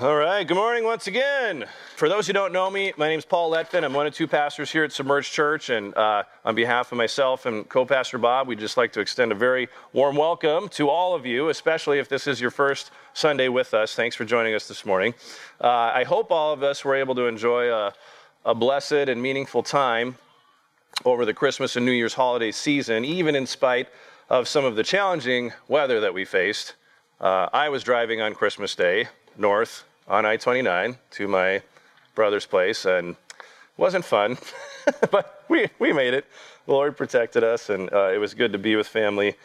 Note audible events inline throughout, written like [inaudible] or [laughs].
All right, good morning once again. For those who don't know me, my name is Paul Letvin. I'm one of two pastors here at Submerged Church, and uh, on behalf of myself and co pastor Bob, we'd just like to extend a very warm welcome to all of you, especially if this is your first Sunday with us. Thanks for joining us this morning. Uh, I hope all of us were able to enjoy a, a blessed and meaningful time over the Christmas and New Year's holiday season, even in spite of some of the challenging weather that we faced. Uh, I was driving on Christmas Day north on I 29 to my brother's place, and wasn't fun, [laughs] but we, we made it. The Lord protected us, and uh, it was good to be with family.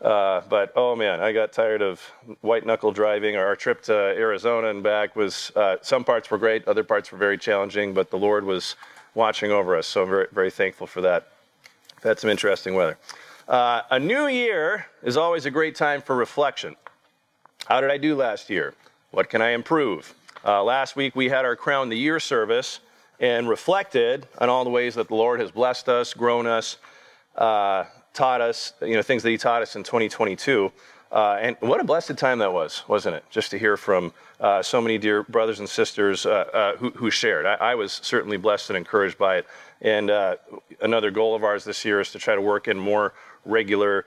Uh, but oh man, I got tired of white knuckle driving. Our trip to Arizona and back was uh, some parts were great, other parts were very challenging, but the Lord was watching over us, so I'm very, very thankful for that. We've had some interesting weather. Uh, a new year is always a great time for reflection. How did I do last year? What can I improve? Uh, last week we had our Crown the Year service and reflected on all the ways that the Lord has blessed us, grown us, uh, taught us, you know, things that He taught us in 2022. Uh, and what a blessed time that was, wasn't it? Just to hear from uh, so many dear brothers and sisters uh, uh, who, who, shared. I, I, was certainly blessed and encouraged by it. And another goal of ours this year is to try to work in more regular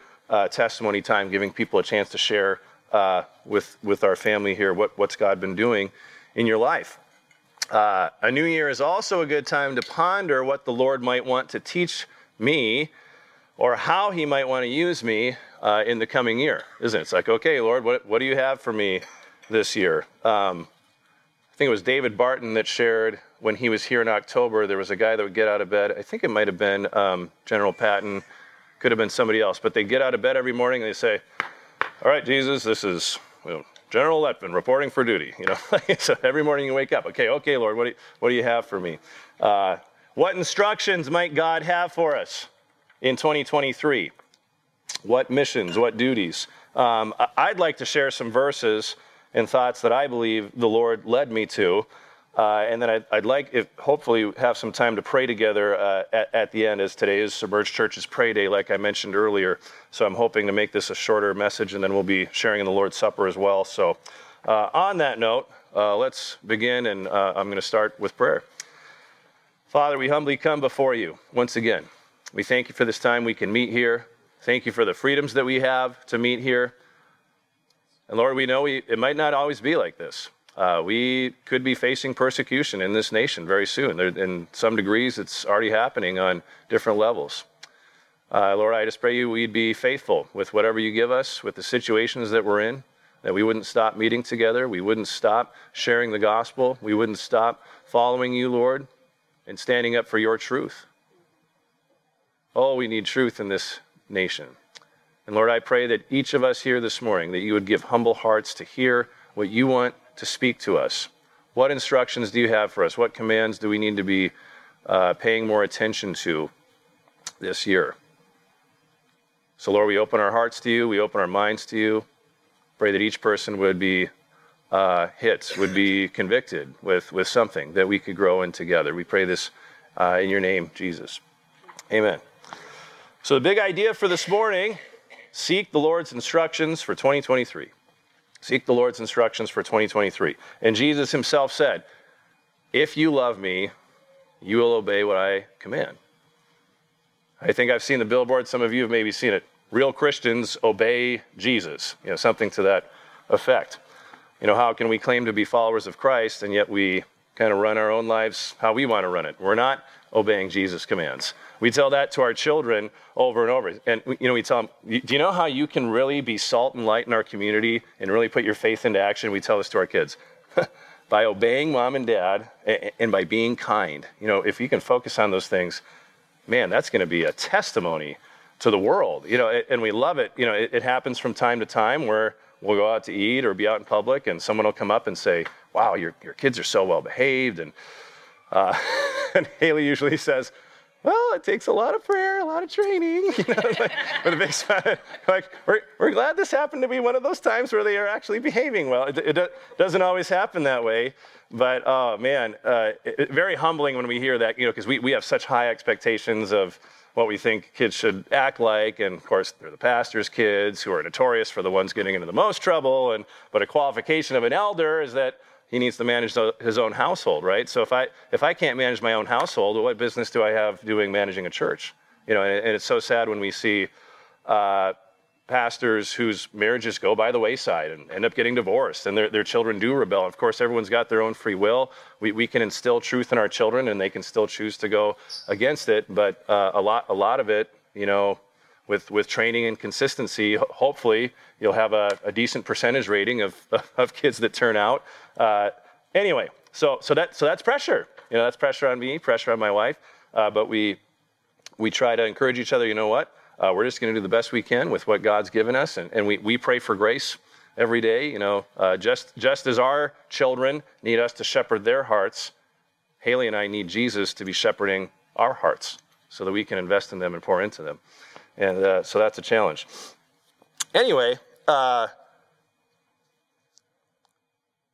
testimony time, giving people a chance to share uh, with, with our family here what, what's God been doing in your life. Uh, a new year is also a good time to ponder what the Lord might want to teach me or how he might want to use me uh, in the coming year, isn't it? It's like, okay, Lord, what, what do you have for me this year? Um, I think it was David Barton that shared when he was here in October, there was a guy that would get out of bed. I think it might have been um, General Patton, could have been somebody else, but they get out of bed every morning and they say, all right, Jesus, this is you know, General Letman reporting for duty. You know, [laughs] so every morning you wake up, okay, okay, Lord, what do you, what do you have for me? Uh, what instructions might God have for us in 2023? What missions, what duties? Um, I'd like to share some verses and thoughts that I believe the Lord led me to uh, and then I'd, I'd, like, if hopefully, have some time to pray together uh, at, at, the end, as today is Submerged Church's Pray Day, like I mentioned earlier. So I'm hoping to make this a shorter message, and then we'll be sharing in the Lord's Supper as well. So, uh, on that note, uh, let's begin, and uh, I'm going to start with prayer. Father, we humbly come before you once again. We thank you for this time we can meet here. Thank you for the freedoms that we have to meet here. And Lord, we know we, it might not always be like this. Uh, we could be facing persecution in this nation very soon. There, in some degrees, it's already happening on different levels. Uh, Lord, I just pray you we'd be faithful with whatever you give us, with the situations that we're in, that we wouldn't stop meeting together, we wouldn't stop sharing the gospel, we wouldn't stop following you, Lord, and standing up for your truth. Oh, we need truth in this nation. And Lord, I pray that each of us here this morning, that you would give humble hearts to hear what you want to speak to us. What instructions do you have for us? What commands do we need to be uh, paying more attention to this year? So, Lord, we open our hearts to you, we open our minds to you. Pray that each person would be uh, hit, would be convicted with, with something that we could grow in together. We pray this uh, in your name, Jesus. Amen. So, the big idea for this morning seek the Lord's instructions for 2023. Seek the Lord's instructions for 2023. And Jesus himself said, If you love me, you will obey what I command. I think I've seen the billboard. Some of you have maybe seen it. Real Christians obey Jesus. You know, something to that effect. You know, how can we claim to be followers of Christ and yet we kind of run our own lives how we want to run it? We're not obeying Jesus' commands. We tell that to our children over and over. And, you know, we tell them, do you know how you can really be salt and light in our community and really put your faith into action? We tell this to our kids. [laughs] by obeying mom and dad and by being kind. You know, if you can focus on those things, man, that's going to be a testimony to the world. You know, and we love it. You know, it, happens from time to time where we'll go out to eat or be out in public and someone will come up and say, wow, your, your kids are so well behaved. And, uh, [laughs] and Haley usually says, well, it takes a lot of prayer, a lot of training, [laughs] you know, like, a big smile. Like, we're, we're glad this happened to be one of those times where they are actually behaving well. It, it doesn't always happen that way, but oh man, uh, it, very humbling when we hear that, you know, because we, we have such high expectations of what we think kids should act like. And of course, they're the pastor's kids who are notorious for the ones getting into the most trouble. And, but a qualification of an elder is that he needs to manage his own household, right? So if I if I can't manage my own household, what business do I have doing managing a church? You know, and, and it's so sad when we see uh, pastors whose marriages go by the wayside and end up getting divorced and their, their children do rebel. Of course, everyone's got their own free will. We, we can instill truth in our children and they can still choose to go against it. But uh, a, lot, a lot of it, you know, with, with training and consistency, hopefully you'll have a, a decent percentage rating of, [laughs] of kids that turn out. Uh, anyway, so, so, that, so that's pressure. You know, that's pressure on me, pressure on my wife. Uh, but we, we try to encourage each other, you know what? Uh, we're just going to do the best we can with what God's given us. And, and we, we pray for grace every day. You know, uh, just, just as our children need us to shepherd their hearts, Haley and I need Jesus to be shepherding our hearts so that we can invest in them and pour into them. And uh, so that's a challenge. Anyway, uh,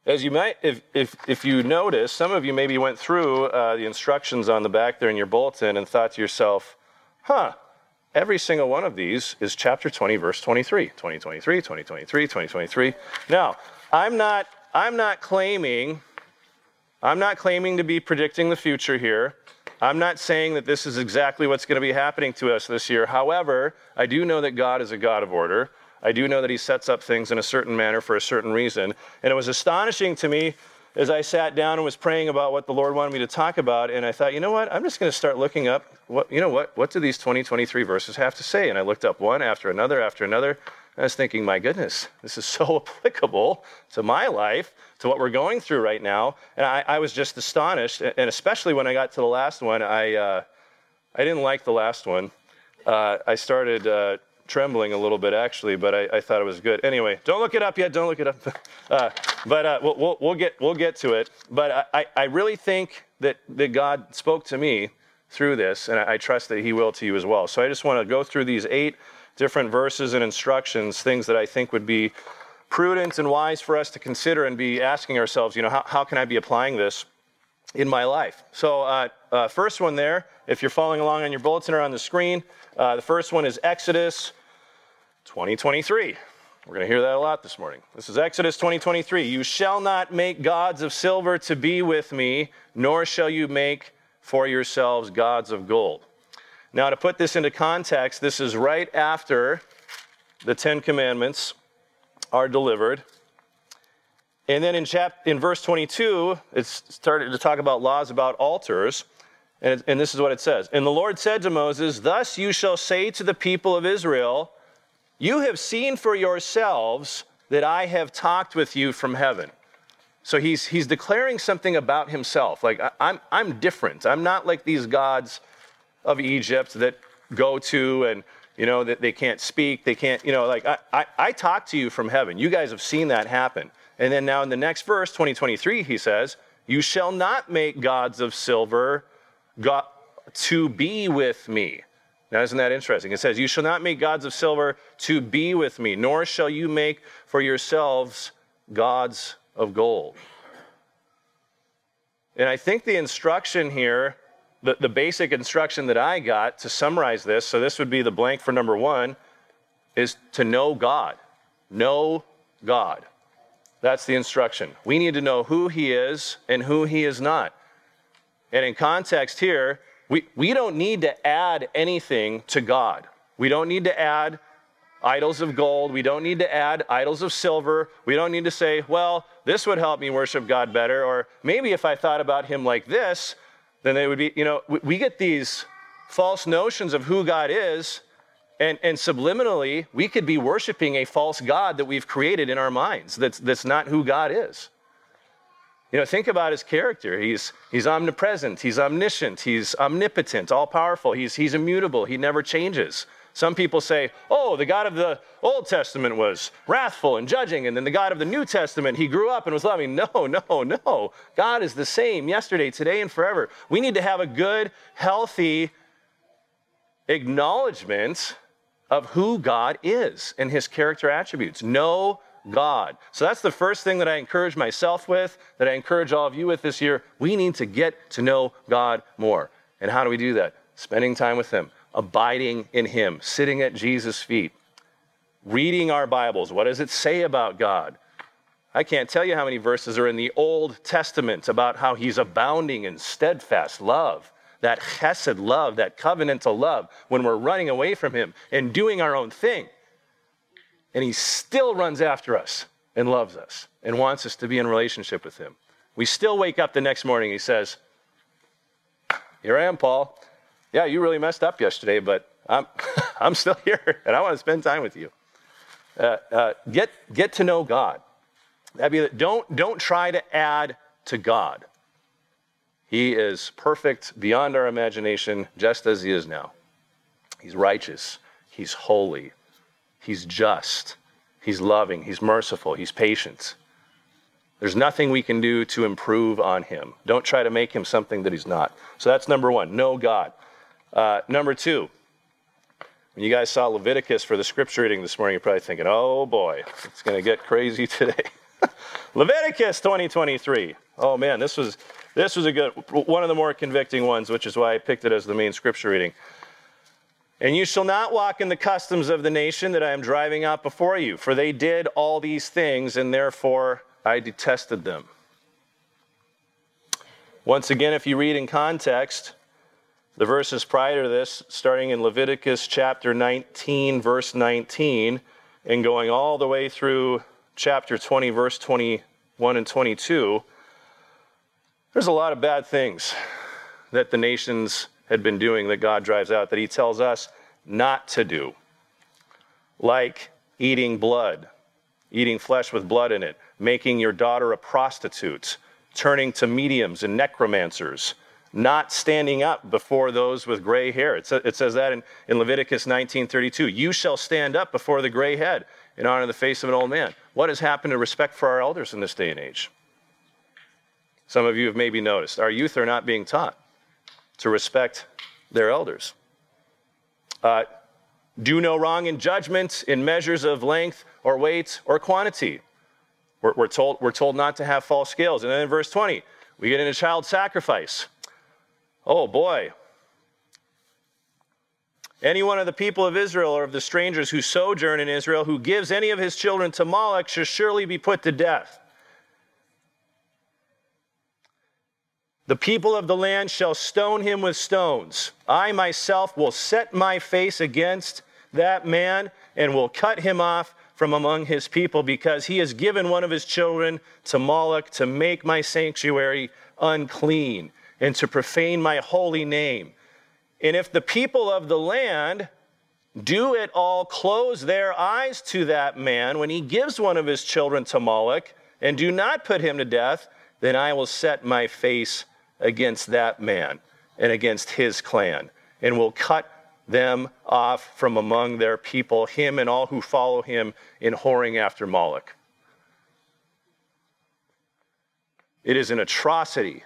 as you might, if, if, if you notice, some of you maybe went through uh, the instructions on the back there in your bulletin and thought to yourself, huh, every single one of these is chapter 20, verse 23. 2023, 2023, 2023. Now, I'm not, I'm not claiming, I'm not claiming to be predicting the future here. I'm not saying that this is exactly what's going to be happening to us this year. However, I do know that God is a God of order. I do know that He sets up things in a certain manner for a certain reason. And it was astonishing to me as I sat down and was praying about what the Lord wanted me to talk about. And I thought, you know what? I'm just going to start looking up what, you know what? What do these 2023 verses have to say? And I looked up one after another after another. I was thinking, my goodness, this is [laughs] so applicable to my life, to what we're going through right now. And I, I was just astonished. And especially when I got to the last one, I, uh, I didn't like the last one. Uh, I started uh, trembling a little bit, actually, but I, I, thought it was good. Anyway, don't look it up yet. Don't look it up. [laughs] Uh, but uh, we'll, we'll, we'll, get, we'll get to it. But I, I really think that, that God spoke to me through this, and I, I trust that He will to you as well. So I just want to go through these eight different verses and instructions, things that I think would be prudent and wise for us to consider and be asking ourselves, you know, how, how can I be applying this in my life? So, uh, uh, first one there, if you're following along on your bulletin or on the screen, uh, the first one is Exodus 2023. We're going to hear that a lot this morning. This is Exodus 2023. You shall not make gods of silver to be with me, nor shall you make for yourselves gods of gold. Now, to put this into context, this is right after the Ten Commandments are delivered. And then in, chap- in verse 22, it started to talk about laws about altars. And, it, and this is what it says And the Lord said to Moses, Thus you shall say to the people of Israel, You have seen for yourselves that I have talked with you from heaven. So he's, he's declaring something about himself. Like, I, I'm, I'm different. I'm not like these gods of Egypt that go to and you know that they can't speak they can't you know like I, I, I, talk to you from heaven. You guys have seen that happen. And then now in the next verse 2023 he says you shall not make gods of silver God, to be with me. Now isn't that interesting? It says you shall not make gods of silver to be with me nor shall you make for yourselves gods of gold. And i think the instruction here the, the basic instruction that I got to summarize this, so this would be the blank for number one, is to know God. Know God. That's the instruction. We need to know who He is and who He is not. And in context here, we, we don't need to add anything to God. We don't need to add idols of gold. We don't need to add idols of silver. We don't need to say, well, this would help me worship God better. Or maybe if I thought about Him like this, then they would be, you know, we get these false notions of who God is, and, and subliminally, we could be worshiping a false God that we've created in our minds that's, that's not who God is. You know, think about his character. He's, he's omnipresent, he's omniscient, he's omnipotent, all powerful, he's, he's immutable, he never changes. Some people say, oh, the God of the Old Testament was wrathful and judging, and then the God of the New Testament, he grew up and was loving. No, [laughs] no, no. God is the same yesterday, today, and forever. We need to have a good, healthy acknowledgement of who God is and his character attributes. Know God. So that's the first thing that I encourage myself with, that I encourage all of you with this year. We need to get to know God more. And how do we do that? Spending time with him abiding in Him, sitting at Jesus' feet, reading our Bibles. What does it say about God? I can't tell you how many verses are in the Old Testament about how he's abounding in steadfast love, that chesed love, that covenantal love, when we're running away from him and doing our own thing. And he still runs after us and loves us and wants us to be in relationship with him. We still wake up the next morning, he says, Here I am, Paul. Yeah, you really messed up yesterday, but I'm, [laughs] I'm still here and I want to spend time with you. Uh, uh, get, get to know God. Don't, don't try to add to God. He is perfect beyond our imagination, just as He is now. He's righteous, He's holy, He's just, He's loving, He's merciful, He's patient. There's nothing we can do to improve on Him. Don't try to make Him something that He's not. So that's number one know God. Uh, number two, when you guys saw Leviticus for the scripture reading this morning, you're probably thinking, oh boy, it's going to get crazy [laughs] today. [laughs] Leviticus 2023. Oh man, this was this was a good one of the more convicting ones, which is why I picked it as the main scripture reading. And you shall not walk in the customs of the nation that I am driving out before you, for they did all these things, and therefore I detested them. Once again, if you read in context, the verses prior to this, starting in Leviticus chapter 19, verse 19, and going all the way through chapter 20, verse 21 and 22, there's a lot of bad things that the nations had been doing that God drives out that he tells us not to do, like eating blood, eating flesh with blood in it, making your daughter a prostitute, turning to mediums and necromancers, not standing up before those with gray hair. It, says that in, in Leviticus 19:32. You shall stand up before the gray head in honor of the face of an old man. What has happened to respect for our elders in this day and age? Some of you have maybe noticed our youth are not being taught to respect their elders. Uh, do no wrong in judgment, in measures of length or weight or quantity. We're, we're, told, we're told not to have false scales. And then in verse 20, we get into child sacrifice. Oh boy, any one of the people of Israel or of the strangers who sojourn in Israel who gives any of his children to Moloch shall surely be put to death. The people of the land shall stone him with stones. I myself will set my face against that man and will cut him off from among his people because he has given one of his children to Moloch to make my sanctuary unclean and to profane my holy name. And if the people of the land do at all close their eyes to that man when he gives one of his children to Moloch and do not put him to death, then I will set my face against that man and against his clan and will cut them off from among their people, him and all who follow him in whoring after Moloch. It is an atrocity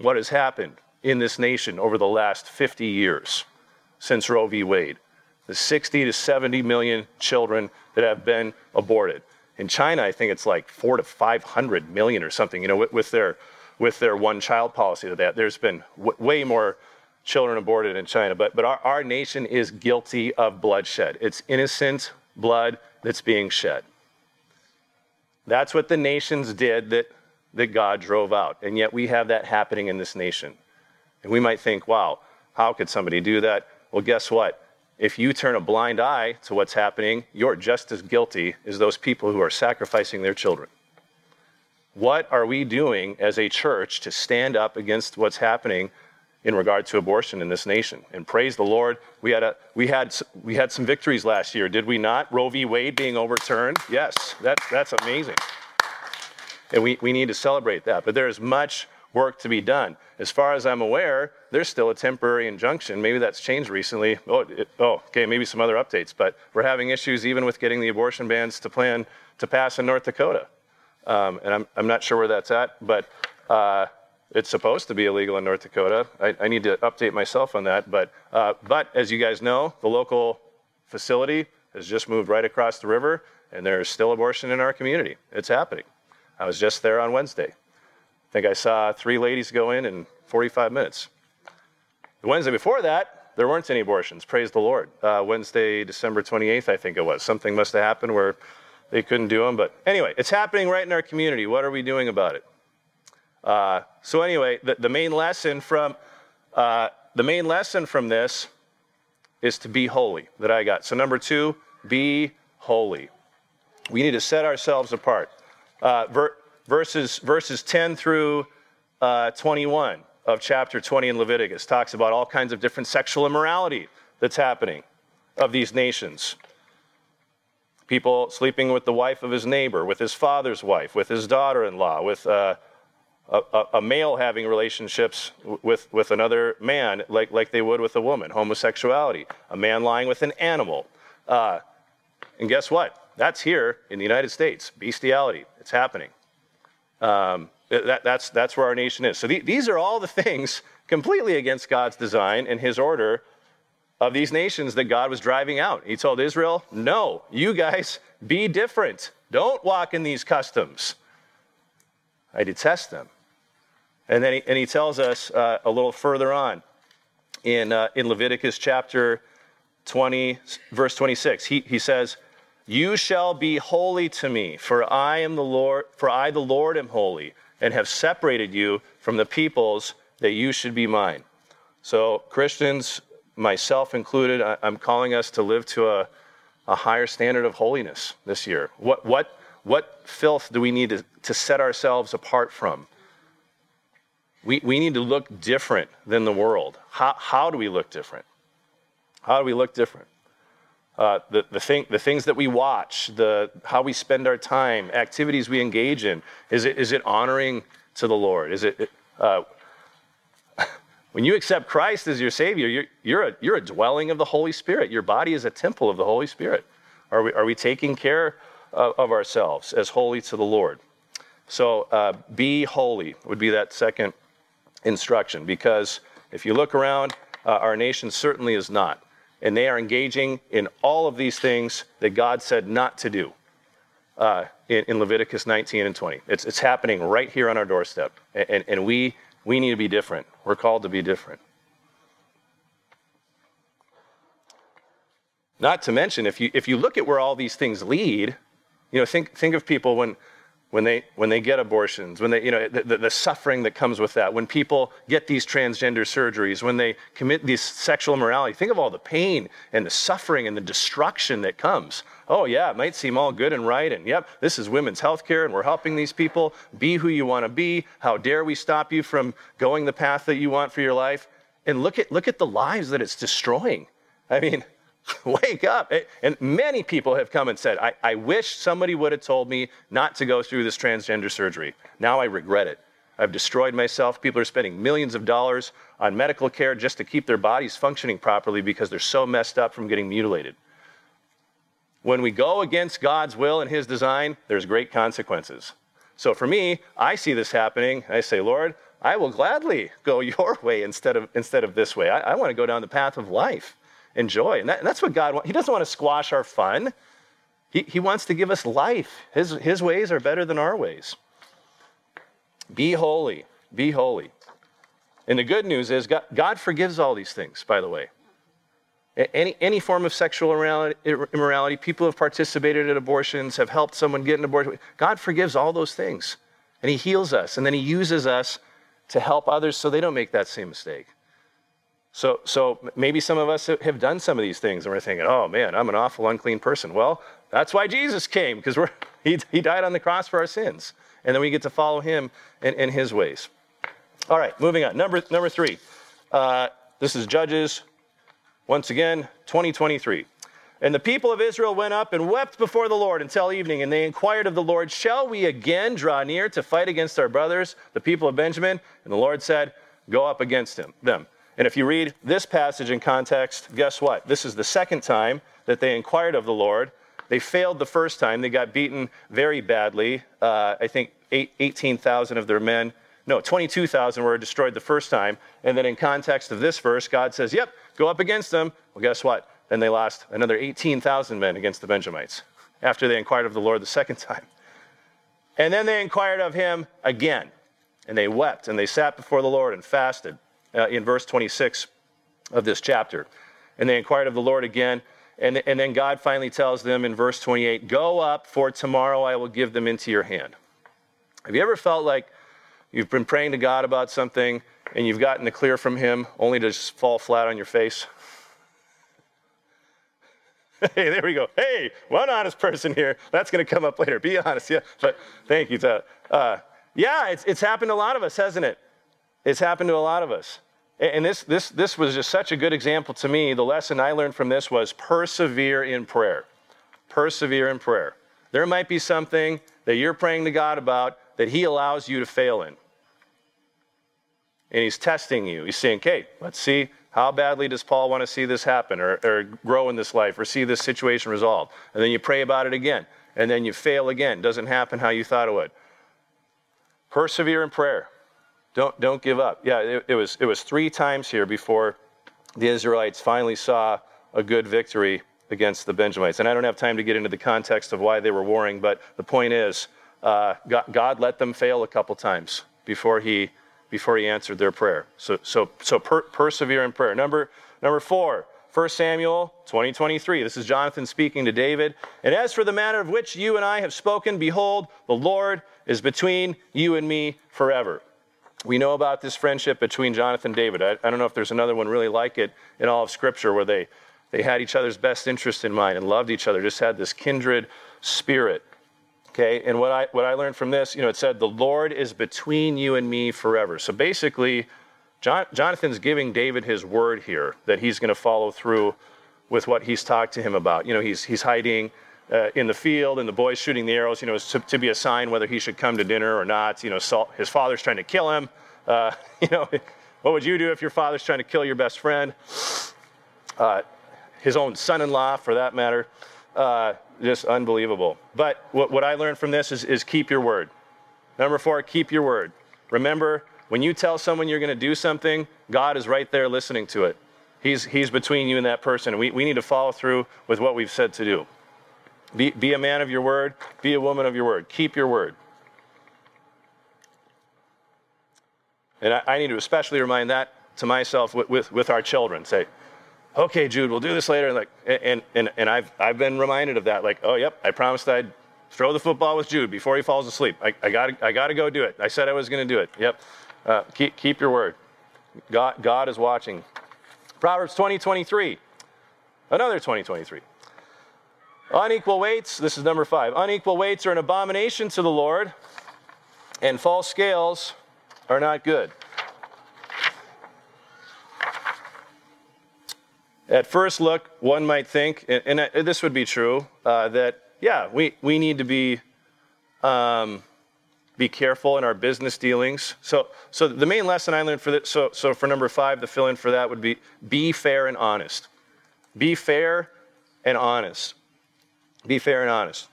what has happened in this nation over the last 50 years since Roe v. Wade. The 60 to 70 million children that have been aborted. In China, I think it's like four to 500 million or something, you know, with, with their, with their one child policy to that there's been w- way more children aborted in China. But, but our, our nation is guilty of bloodshed. It's innocent blood that's being shed. That's what the nations did that, that God drove out. And yet we have that happening in this nation. And we might think, wow, how could somebody do that? Well, guess what? If you turn a blind eye to what's happening, you're just as guilty as those people who are sacrificing their children. What are we doing as a church to stand up against what's happening in regard to abortion in this nation? And praise the Lord, we had, a, we had, we had some victories last year, did we not? Roe v. Wade being overturned? Yes, that, that's amazing. And we, we need to celebrate that. But there is much work to be done. As far as I'm aware, there's still a temporary injunction. Maybe that's changed recently. Oh, it, oh, okay, maybe some other updates. But we're having issues even with getting the abortion bans to plan to pass in North Dakota. Um, and I'm, I'm not sure where that's at, but uh, it's supposed to be illegal in North Dakota. I, I need to update myself on that. But, uh, but as you guys know, the local facility has just moved right across the river, and there's still abortion in our community. It's happening. I was just there on Wednesday. I think I saw three ladies go in in 45 minutes. The Wednesday before that, there weren't any abortions. Praise the Lord. Uh, Wednesday, December 28th, I think it was. Something must have happened where they couldn't do them. But anyway, it's happening right in our community. What are we doing about it? Uh, so anyway, the, the, main lesson from uh, the main lesson from this is to be holy that I got. So number two, be holy. We need to set ourselves apart. Uh, ver- verses verses 10 through uh, 21 of chapter 20 in Leviticus talks about all kinds of different sexual immorality that's happening of these nations. People sleeping with the wife of his neighbor, with his father's wife, with his daughter in law, with uh, a, a, male having relationships with, with another man like, like they would with a woman, homosexuality, a man lying with an animal. Uh, and guess what? That's here in the United States. Bestiality, it's happening. Um, that, that's, that's where our nation is. So the, these are all the things [laughs] completely against God's design and his order of these nations that God was driving out. He told Israel, no, you guys be different. Don't walk in these customs. I detest them. And then he, and he tells us uh, a little further on in, uh, in Leviticus chapter 20, verse 26. He, he says, You shall be holy to me, for I am the Lord, for I, the Lord, am holy, and have separated you from the peoples that you should be mine. So, Christians, myself included, I, am calling us to live to a, a higher standard of holiness this year. What, what, what filth do we need to, to set ourselves apart from? We, we need to look different than the world. How, how do we look different? How do we look different? Uh, the, the, thing, the things that we watch, the, how we spend our time, activities we engage in, is it, is it honoring to the Lord? Is it, uh, [laughs] when you accept Christ as your Savior, you're, you're, a, you're a dwelling of the Holy Spirit. Your body is a temple of the Holy Spirit. Are we, are we taking care of, of ourselves as holy to the Lord? So, uh, be holy would be that second instruction because if you look around, uh, our nation certainly is not. And they are engaging in all of these things that God said not to do uh, in, in, Leviticus 19 and 20. It's, it's happening right here on our doorstep. And, and, we, we need to be different. We're called to be different. Not to mention, if you, if you look at where all these things lead, you know, think, think of people when, when they when they get abortions when they you know the, the, suffering that comes with that when people get these transgender surgeries when they commit these sexual immorality think of all the pain and the suffering and the destruction that comes. Oh yeah it might seem all good and right and yep this is women's health care and we're helping these people be who you want to be. How dare we stop you from going the path that you want for your life? And look at look at the lives that it's destroying. I mean [laughs] Wake up. And many people have come and said, I, I wish somebody would have told me not to go through this transgender surgery. Now I regret it. I've destroyed myself. People are spending millions of dollars on medical care just to keep their bodies functioning properly because they're so messed up from getting mutilated. When we go against God's will and His design, there's great consequences. So for me, I see this happening. I say, Lord, I will gladly go [laughs] your way instead of, instead of this way. I, I want to go down the path of life and joy. And, that, and that's what God wants. He doesn't want to squash our fun. He, he wants to give us life. His, his ways are better than our ways. Be holy. Be holy. And the good news is God, God forgives all these things, by the way. Any, any form of sexual immorality, immorality, people have participated in abortions, have helped someone get an abortion. God forgives all those things. And He heals us. And then He uses us to help others so they don't make that same mistake. So, so maybe some of us have done some of these things and we're thinking, oh man, I'm an awful unclean person. Well, that's why Jesus came, because [laughs] he, he died on the cross for our sins. And then we get to follow him in, in his ways. All right, moving on. Number, number three. Uh, this is Judges, once again, 2023. And the people of Israel went up and wept before the Lord until evening, and they inquired of the Lord, Shall we again draw near to fight against our brothers, the people of Benjamin? And the Lord said, Go up against him, them. And if you read this passage in context, guess what? This is the second time that they inquired of the Lord. They failed the first time. They got beaten very badly. Uh, I think 18,000 of their men, no, 22,000 were destroyed the first time. And then in context of this verse, God says, Yep, go up against them. Well, guess what? Then they lost another 18,000 men against the Benjamites after they inquired of the Lord the second [laughs] time. And then they inquired of him again. And they wept and they sat before the Lord and fasted uh, in verse 26 of this chapter. And they inquired of the Lord again, and, and then God finally tells them in verse 28 Go up, for tomorrow I will give them into your hand. Have you ever felt like you've been praying to God about something and you've gotten the clear from Him only to just fall flat on your face? [laughs] Hey, there we go. Hey, one honest person here. That's going to come up later. Be honest, yeah. But thank you, Todd. Uh, yeah, it's, it's happened to a lot of us, hasn't it? It's happened to a lot of us. And this, this, this was just such a good example to me. The lesson I learned from this was persevere in prayer. Persevere in prayer. There might be something that you're praying to God about that He allows you to fail in. And He's testing you. He's saying, okay, let's see how badly does Paul want to see this happen or, or grow in this life or see this situation resolved. And then you pray about it again. And then you fail again. Doesn't happen how you thought it would. Persevere in prayer. Don't, don't give up. Yeah, it, it, was, it was three times here before the Israelites finally saw a good victory against the Benjamites. And I don't have time to get into the context of why they were warring, but the point is uh, God, God, let them fail a couple times before he, before he answered their prayer. So, so, so per, persevere in prayer. Number, number four, 1 Samuel 2023. This is Jonathan speaking to David. And as for the matter of which you and I have spoken, behold, the Lord is between you and me forever we know about this friendship between Jonathan and David. I, I, don't know if there's another one really like it in all of Scripture where they, they had each other's best interest in mind and loved each other, just had this kindred spirit. Okay, and what I, what I learned from this, you know, it said, The Lord is between you and me forever. So basically, John, Jonathan's giving David his word here that he's going to follow through with what he's talked to him about. You know, he's, he's hiding uh, in the field and the boys shooting the arrows, you know, to, to, be a sign whether he should come to dinner or not. You know, Saul, his father's trying to kill him. Uh, [laughs] you know, what would you do if your father's trying to kill your best friend? Uh, his own son-in-law, for that matter. Uh, just unbelievable. But what, what I learned from this is, is keep your word. Number four, keep your word. Remember, when you tell someone you're going to do something, God is right there listening to it. He's, he's between you and that person. We, we need to follow through with what we've said to do. Be, be a man of your word, be a woman of your word. Keep your word. And I, I need to especially remind that to myself with, with, with, our children. Say, okay, Jude, we'll do this later. And, like, and, and, and I've, I've been reminded of that. Like, oh, yep, I promised I'd throw the football with Jude before he falls asleep. I, I got I to go do it. I said I was going to do it. Yep. Uh, keep, keep your word. God, God is watching. Proverbs 20, 23. Another 2023. Unequal weights, this is number five. Unequal weights are an abomination to the Lord, and false scales are not good. At first look, one might think, and, and this would be true, uh, that yeah, we, we need to be um, be careful in our business dealings. So, so the main lesson I learned for this, so, so for number five, the fill in for that would be be fair and honest. Be fair and honest. Be fair and honest.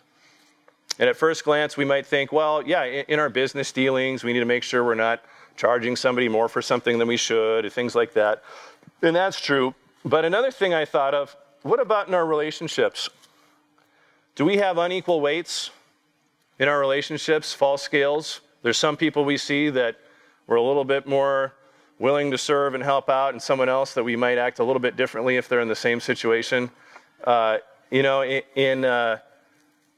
And at first glance, we might think, well, yeah, in our business dealings, we need to make sure we're not charging somebody more for something than we should, or things like that. And that's true. But another thing I thought of what about in our relationships? Do we have unequal weights in our relationships, false scales? There's some people we see that we're a little bit more willing to serve and help out, and someone else that we might act a little bit differently if they're in the same situation. Uh, you know, in, uh,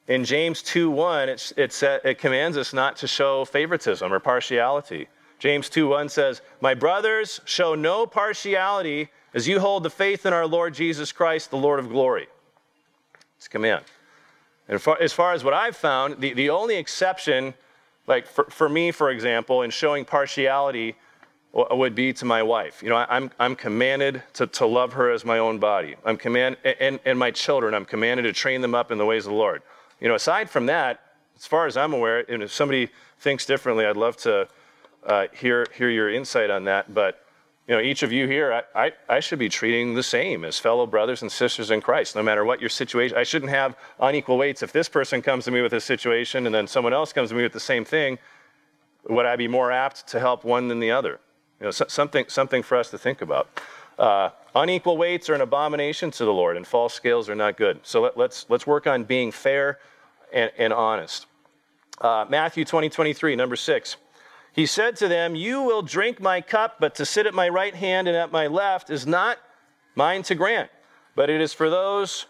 in James 2.1, it, it, it commands us not to show favoritism or partiality. James 2.1 says, My brothers, show no partiality as you hold the faith in our Lord Jesus Christ, the Lord of glory. It's a command. And as far as what I've found, the, the only exception, like for, for me, for example, in showing partiality would be to my wife. You know, I'm, I'm commanded to, to love her as my own body. I'm command, and, and my children, I'm commanded to train them up in the ways of the Lord. You know, aside from that, as far as I'm aware, and if somebody thinks differently, I'd love to uh, hear, hear your insight on that. But, you know, each of you here, I, I, I should be treating the same as fellow brothers and sisters in Christ, no matter what your situation. I shouldn't have unequal weights. If this person comes to me with a situation and then someone else comes to me with the same thing, would I be more apt to help one than the other? You know, so, something, something for us to think about. Uh, unequal weights are an abomination to the Lord, and false scales are not good. So let, us let's, let's work on being fair and, and honest. Uh, Matthew 20, 23, number six. He said to them, You will drink my cup, but to sit at my right hand and at my left is not mine to grant, but it is for those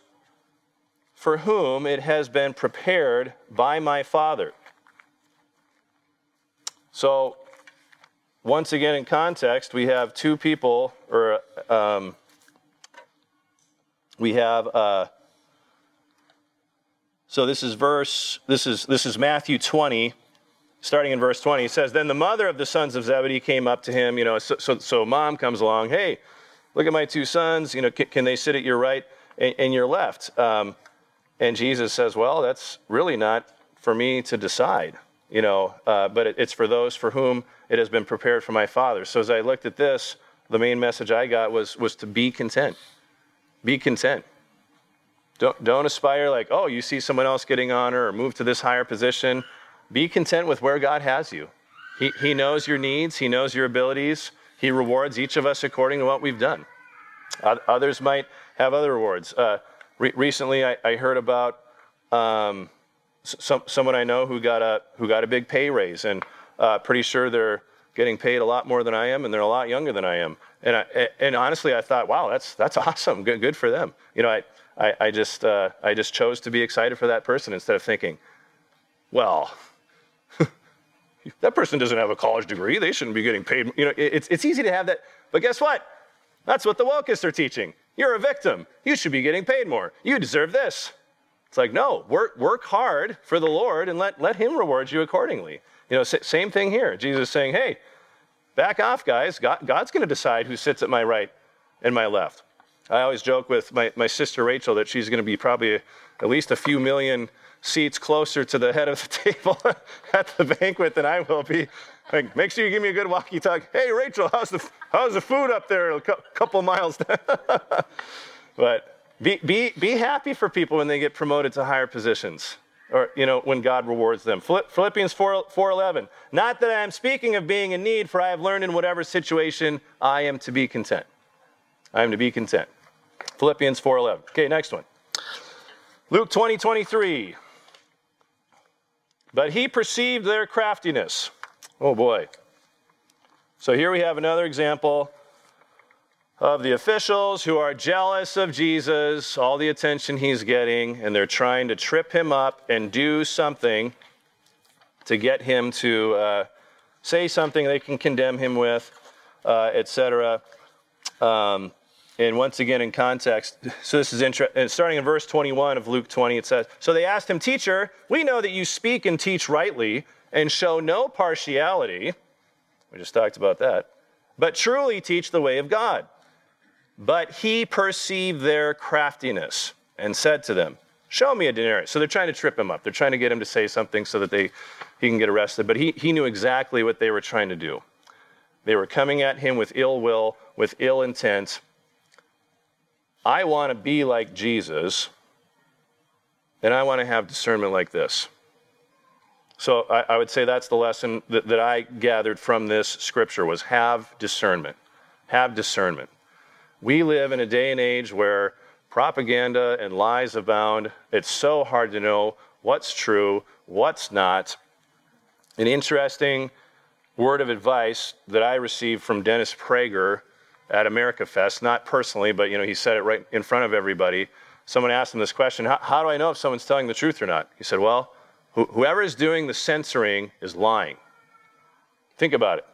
for whom it has been prepared by my Father. So, once again, in context, we have two people, or um, we have. Uh, so this is verse. This is this is Matthew 20, starting in verse 20. It says, "Then the mother of the sons of Zebedee came up to him. You know, so so, so mom comes along. Hey, look at my two sons. You know, can, can they sit at your right and, and your left?" Um, and Jesus says, "Well, that's really not for me to decide." You know, uh, but it, it's for those for whom it has been prepared for my Father. So as I looked at this, the main message I got was was to be content. Be content. Don't don't aspire like, oh, you see someone else getting honor or move to this higher position. Be content with where God has you. He, he knows your needs, He knows your abilities. He rewards each of us according to what we've done. Others might have other rewards. Uh, re- recently, I, I, heard about um, some, someone I know who got a who got a big pay raise, and uh, pretty sure they're getting paid a lot more than I am, and they're a lot younger than I am. And I, and honestly, I thought, wow, that's that's [laughs] awesome. Good good for them. You know, I I, I just uh, I just chose to be excited for that person instead of thinking, well. [laughs] that person doesn't have a college degree. They shouldn't be getting paid. You know, it's, it's easy to have that. But guess what? That's what the wokeists are teaching. You're a victim. You should be getting paid more. You deserve this. It's like, no, work, work hard for the Lord and let, let Him reward you accordingly. You know, same thing here. Jesus is saying, hey, back off, guys. God, God's going to decide who sits at my right and my left. I always joke with my, my sister Rachel that she's going to be probably at least a few million seats closer to the head of the [laughs] table at the banquet than I will be. Like, make sure you give me a good walkie-talkie. Hey, Rachel, how's the how's the food up there? A couple miles. Down. [laughs] but be, be, be happy for people when they get promoted to higher positions or you know when god rewards them. Philippians 4, 4.11 not that i am speaking of being in need for i have learned in whatever situation i am to be content. I am to be content. Philippians 4.11 okay next one. Luke 20 23 but he perceived their craftiness. Oh boy. So here we have another example of the officials who are jealous of Jesus, all the attention he's getting, and they're trying to trip him up and do something to get him to uh, say something they can condemn him with, uh, etc. Um, and once again, in context, [laughs] so this is interesting. Starting in verse 21 of Luke 20, it says So they asked him, Teacher, we know that you speak and teach rightly and show no partiality. We just talked about that. But truly teach the way of God. But he perceived their craftiness and said to them, Show me a denarius. So they're trying to trip him up. They're trying to get him to say something so that they, he can get arrested. But he, he knew exactly what they were trying to do. They were coming at him with ill will, with ill intent. I want to be like Jesus, and I want to have discernment like this. So I, I would say that's the lesson that, that I gathered from this scripture was have discernment. Have discernment. We live in a day and age where propaganda and lies abound. It's so hard to know what's true, what's not. An interesting word of advice that I received from Dennis Prager at America Fest, not personally, but you know, he said it right in front of everybody. Someone asked him this question how, do I know if someone's telling the truth or not? He said, Well, wh- whoever is doing the censoring is lying. Think about it.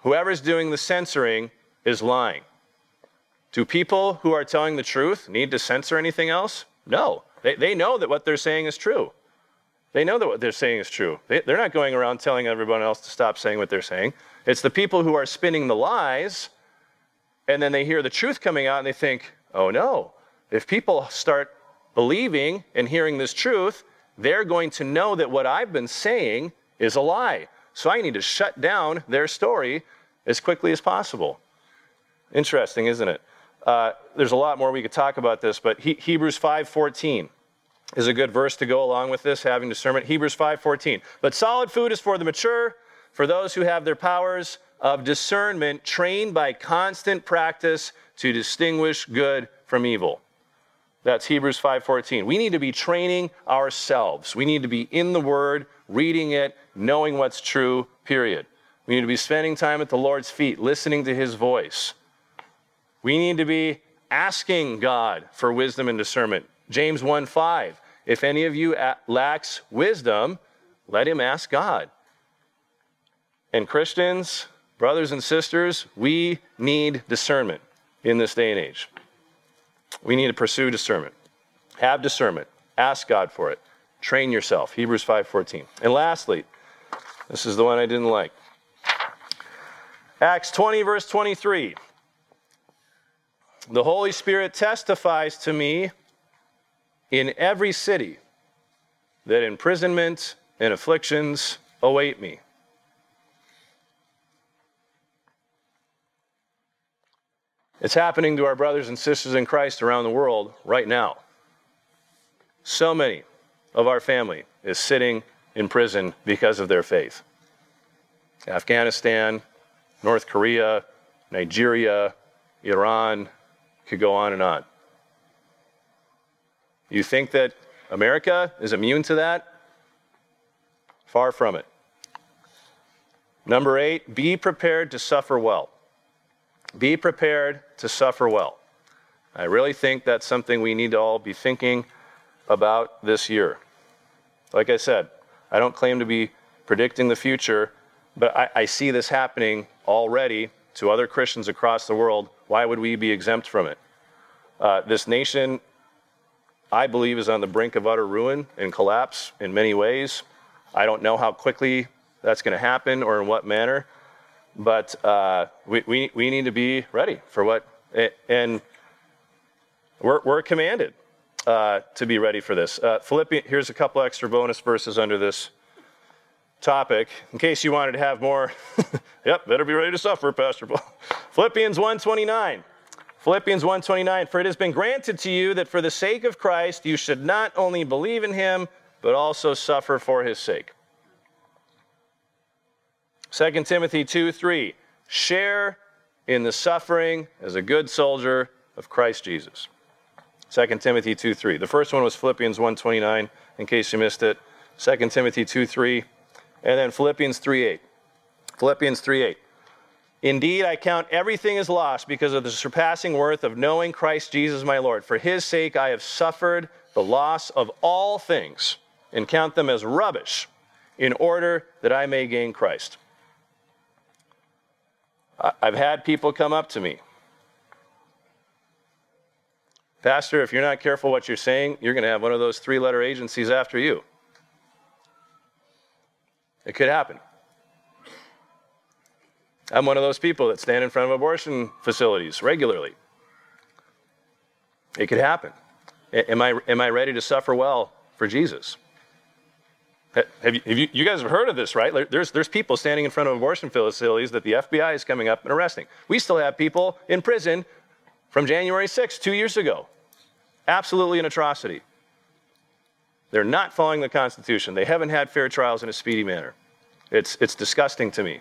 Whoever is doing the censoring is lying. Do people who are telling the truth need to censor anything else? No. They, they know that what they're saying is true. They know that what they're saying is true. They, they're not going around telling everyone else to stop saying what they're saying. It's the people who are spinning the lies, and then they hear the truth coming out and they think, oh no, if people start believing and hearing this truth, they're going to know that what I've been saying is a lie. So I need to shut down their story as quickly as possible. Interesting, isn't it? Uh, there's a lot more we could talk about this, but he, Hebrews 5:14 is a good verse to go along with this, having discernment. Hebrews 5:14. But solid food is for the mature, for those who have their powers of discernment trained by constant practice to distinguish good from evil. That's Hebrews 5:14. We need to be training ourselves. We need to be in the word, reading it, knowing what's true, period. We need to be spending time at the Lord's feet, listening to his voice. We need to be asking God for wisdom and discernment. James 1 5. If any of you lacks wisdom, let him ask God. And Christians, brothers and sisters, we need discernment in this day and age. We need to pursue discernment. Have discernment. Ask God for it. Train yourself. Hebrews 5:14. And lastly, this is the one I didn't like. Acts 20 verse 23. The Holy Spirit testifies to me in every city that imprisonment and afflictions await me. It's happening to our brothers and sisters in Christ around the world right now. So many of our family is sitting in prison because of their faith. Afghanistan, North Korea, Nigeria, Iran, could go on and on. You think that America is immune to that? Far from it. Number eight, be prepared to suffer well. Be prepared to suffer well. I really think that's something we need to all be thinking about this year. Like I said, I don't claim to be predicting the future, but I, I see this happening already to other Christians across the world. Why would we be exempt from it? Uh, this nation, I believe, is on the brink of utter ruin and collapse in many ways. I don't know how quickly that's going to happen or in what manner, but uh, we, we, we need to be ready for what, and we're, we're commanded uh, to be ready for this. Uh, Philippians, here's a couple extra bonus verses under this topic in case you wanted to have more. [laughs] yep, better be ready to suffer, Pastor Paul. Philippians 129. Philippians 1:29 For it has been granted to you that for the sake of Christ you should not only believe in him but also suffer for his sake. 2 Timothy 2 3 Share in the suffering as a good soldier of Christ Jesus. 2 Timothy 2 3 The first one was Philippians 1:29 in case you missed it. 2 Timothy 2:3 and then Philippians 3:8. Philippians 3:8. Indeed, I count everything as lost because of the surpassing worth of knowing Christ Jesus my Lord. For his sake, I have suffered the loss of all things and count them as rubbish in order that I may gain Christ. I've had people come up to me. Pastor, if you're not careful what you're saying, you're going to have one of those three letter agencies after you. It could happen. I'm one of those people that stand in front of abortion facilities regularly. It could happen. Am I, am I ready to suffer well for Jesus? Have you, have you, you, guys have heard of this, right? There's, there's people standing in front of abortion facilities that the FBI is coming up and arresting. We still have people in prison from January 6th, two years ago. Absolutely an atrocity. They're not following the Constitution. They haven't had fair trials in a speedy manner. It's, it's disgusting to me.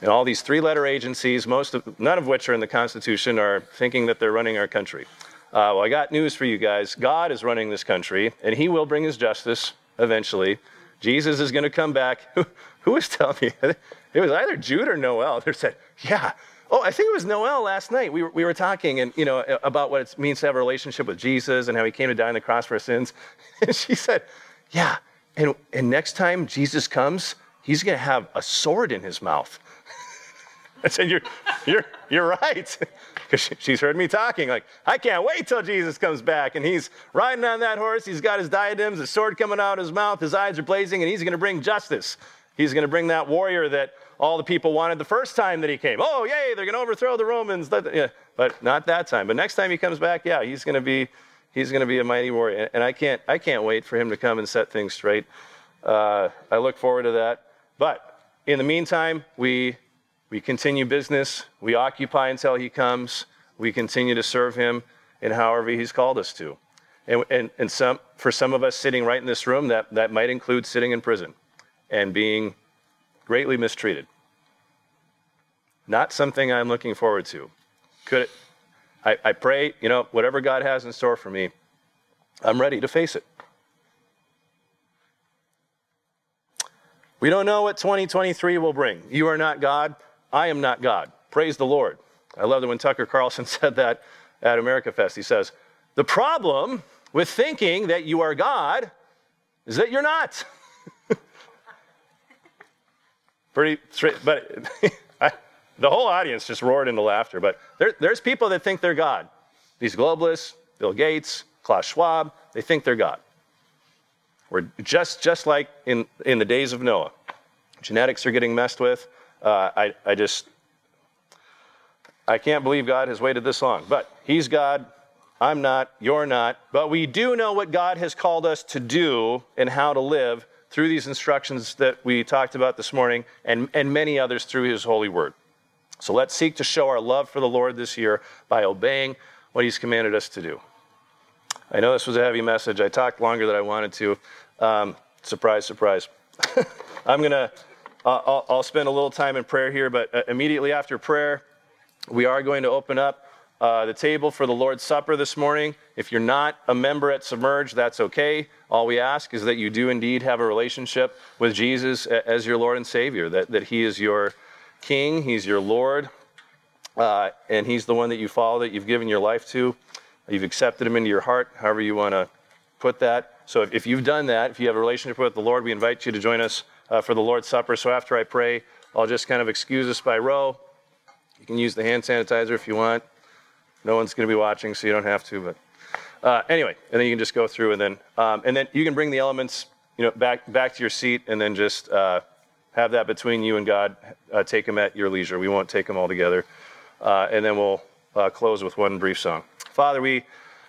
And all these three letter agencies, most of, none of which are in the Constitution, are thinking that they're running our country. Uh, well, I got news for you guys. God is running this country, and He will bring His justice eventually. Jesus is going to come back. [laughs] Who was telling me? [laughs] It was either Jude or Noel. They said, Yeah. Oh, I think it was Noel last night. We were, we were talking and, you know, about what it means to have a relationship with Jesus and how he came to die on the cross for our sins. [laughs] And she said, Yeah. And, and next time Jesus comes, he's going to have a sword in his mouth. [laughs] I said, You're, you're, you're right. [laughs] Because she's heard me talking, like, I can't wait till Jesus comes back. And he's riding on that horse. He's got his diadems, his sword coming out of his mouth, his eyes are blazing, and he's going to bring justice. He's going to bring that warrior that all the people wanted the first time that he came. Oh, yay, they're going to overthrow the Romans. But not that time. But next time he comes back, yeah, he's going to be. He's going to be a mighty warrior, and I can't, I can't wait for him to come and set things straight. Uh, I look forward to that. But in the meantime, we we continue business. We occupy until he comes. We continue to serve him in however he's called us to. And, and, and some, for some of us sitting right in this room, that, that might include sitting in prison and being greatly mistreated. Not something I'm looking forward to. Could it, I, I pray, you know, whatever God has in store for me, I'm ready to face it. We don't know what 2023 will bring. You are not God. I am not God. Praise the Lord. I love that when Tucker Carlson [laughs] said that at America Fest. He says, The problem with thinking that you are God is that you're not. Pretty straight, but [laughs] I, the whole audience just roared into laughter. But there, there's people that think they're God. These globalists, Bill Gates, Klaus Schwab, they think they're God. We're just, just like in, in the days of Noah. Genetics are getting messed with. Uh, I, I just, I can't believe God has waited this long. But He's God. I'm not. You're not. But we do know what God has called us to do and how to live through these instructions that we talked about this morning and, and many others through His holy word. So let's seek to show our love for the Lord this year by obeying what He's commanded us to do. I know this was a heavy message. I talked longer than I wanted to. Um, surprise, surprise. [laughs] I'm going to, I'll, I'll, spend a little time in prayer here, but uh, immediately after prayer, we are going to open up uh, the table for the Lord's Supper this morning. If you're not a member at Submerge, that's okay. All we ask is that you do indeed have a relationship with Jesus as your Lord and Savior, that, that He is your King, He's your Lord, uh, and He's the one that you follow, that you've given your life to. You've accepted him into your heart, however you want to put that. So if, if, you've done that, if you have a relationship with the Lord, we invite you to join us uh, for the Lord's Supper. So after I pray, I'll just kind of excuse us by row. You can use the hand sanitizer if you want. No one's going to be watching, so you don't have to. But uh, anyway, and then you can just go through, and then um, and then you can bring the elements, you know, back back to your seat, and then just uh, have that between you and God. Uh, take them at your leisure. We won't take them all together, uh, and then we'll uh, close with one brief song. Father, we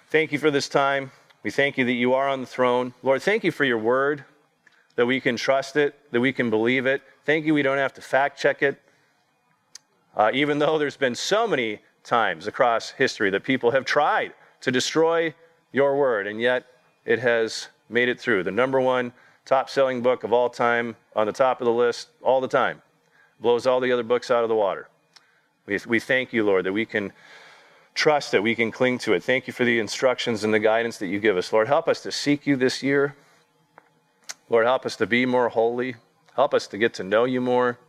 thank you for this time. We thank you that you are on the throne. Lord, thank you for your word, that we can trust it, that we can believe it. Thank you, we don't have to fact check it. Uh, even though there's been so many times across history that people have tried to destroy your word, and yet it has made it through. The number one top selling book of all time, on the top of the list all the time, blows all the other books out of the water. We, we thank you, Lord, that we can trust that we can cling to it. Thank you for the instructions and the guidance that you give us. Lord, help us to seek you this year. Lord, help us to be more holy. Help us to get to know you more.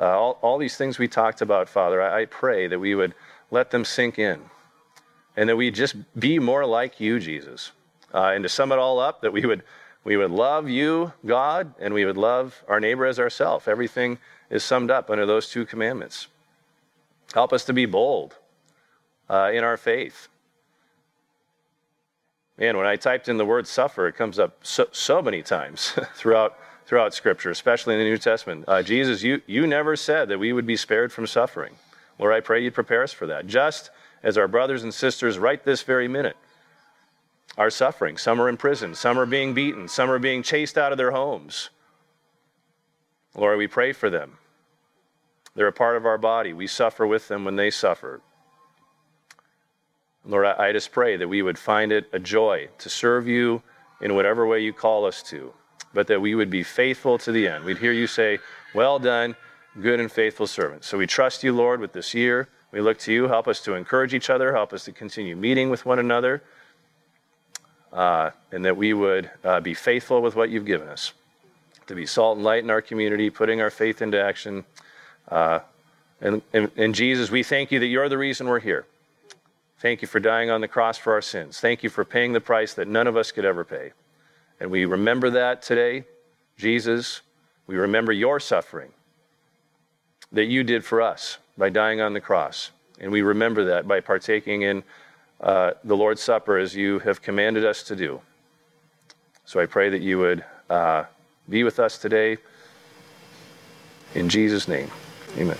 Uh, all, all these things we talked about, Father, I, I pray that we would let them sink in and that we just be more like you, Jesus. Uh, and to sum it all up, that we would, we would love you, God, and we would love our neighbor as ourselves. Everything is summed up under those two commandments. Help us to be bold uh, in our faith. Man, when I typed in the word suffer, it comes up so, so many times [laughs] throughout, throughout Scripture, especially in the New Testament. Uh, Jesus, you, you never said that we would be spared from suffering. Lord, I pray you'd prepare us for that, just as our brothers and sisters right this very minute are suffering. Some are in prison, some are being beaten, some are being chased out of their homes. Lord, we pray for them. They're a part of our body. We suffer with them when they suffer. Lord, I, just pray that we would find it a joy to serve you in whatever way you call us to, but that we would be faithful to the end. We'd hear you say, Well done, good and faithful servant. So we trust you, Lord, with this year. We look to you. Help us to encourage each other. Help us to continue meeting with one another. Uh, and that we would uh, be faithful with what you've given us to be salt and light in our community, putting our faith into action. Uh, and, and, and Jesus, we thank you that you're the reason we're here. Thank you for dying on the cross for our sins. Thank you for paying the price that none of us could ever pay. And we remember that today, Jesus. We remember your suffering that you did for us by dying on the cross. And we remember that by partaking in uh, the Lord's Supper as you have commanded us to do. So I pray that you would uh, be with us today. In Jesus' name, amen.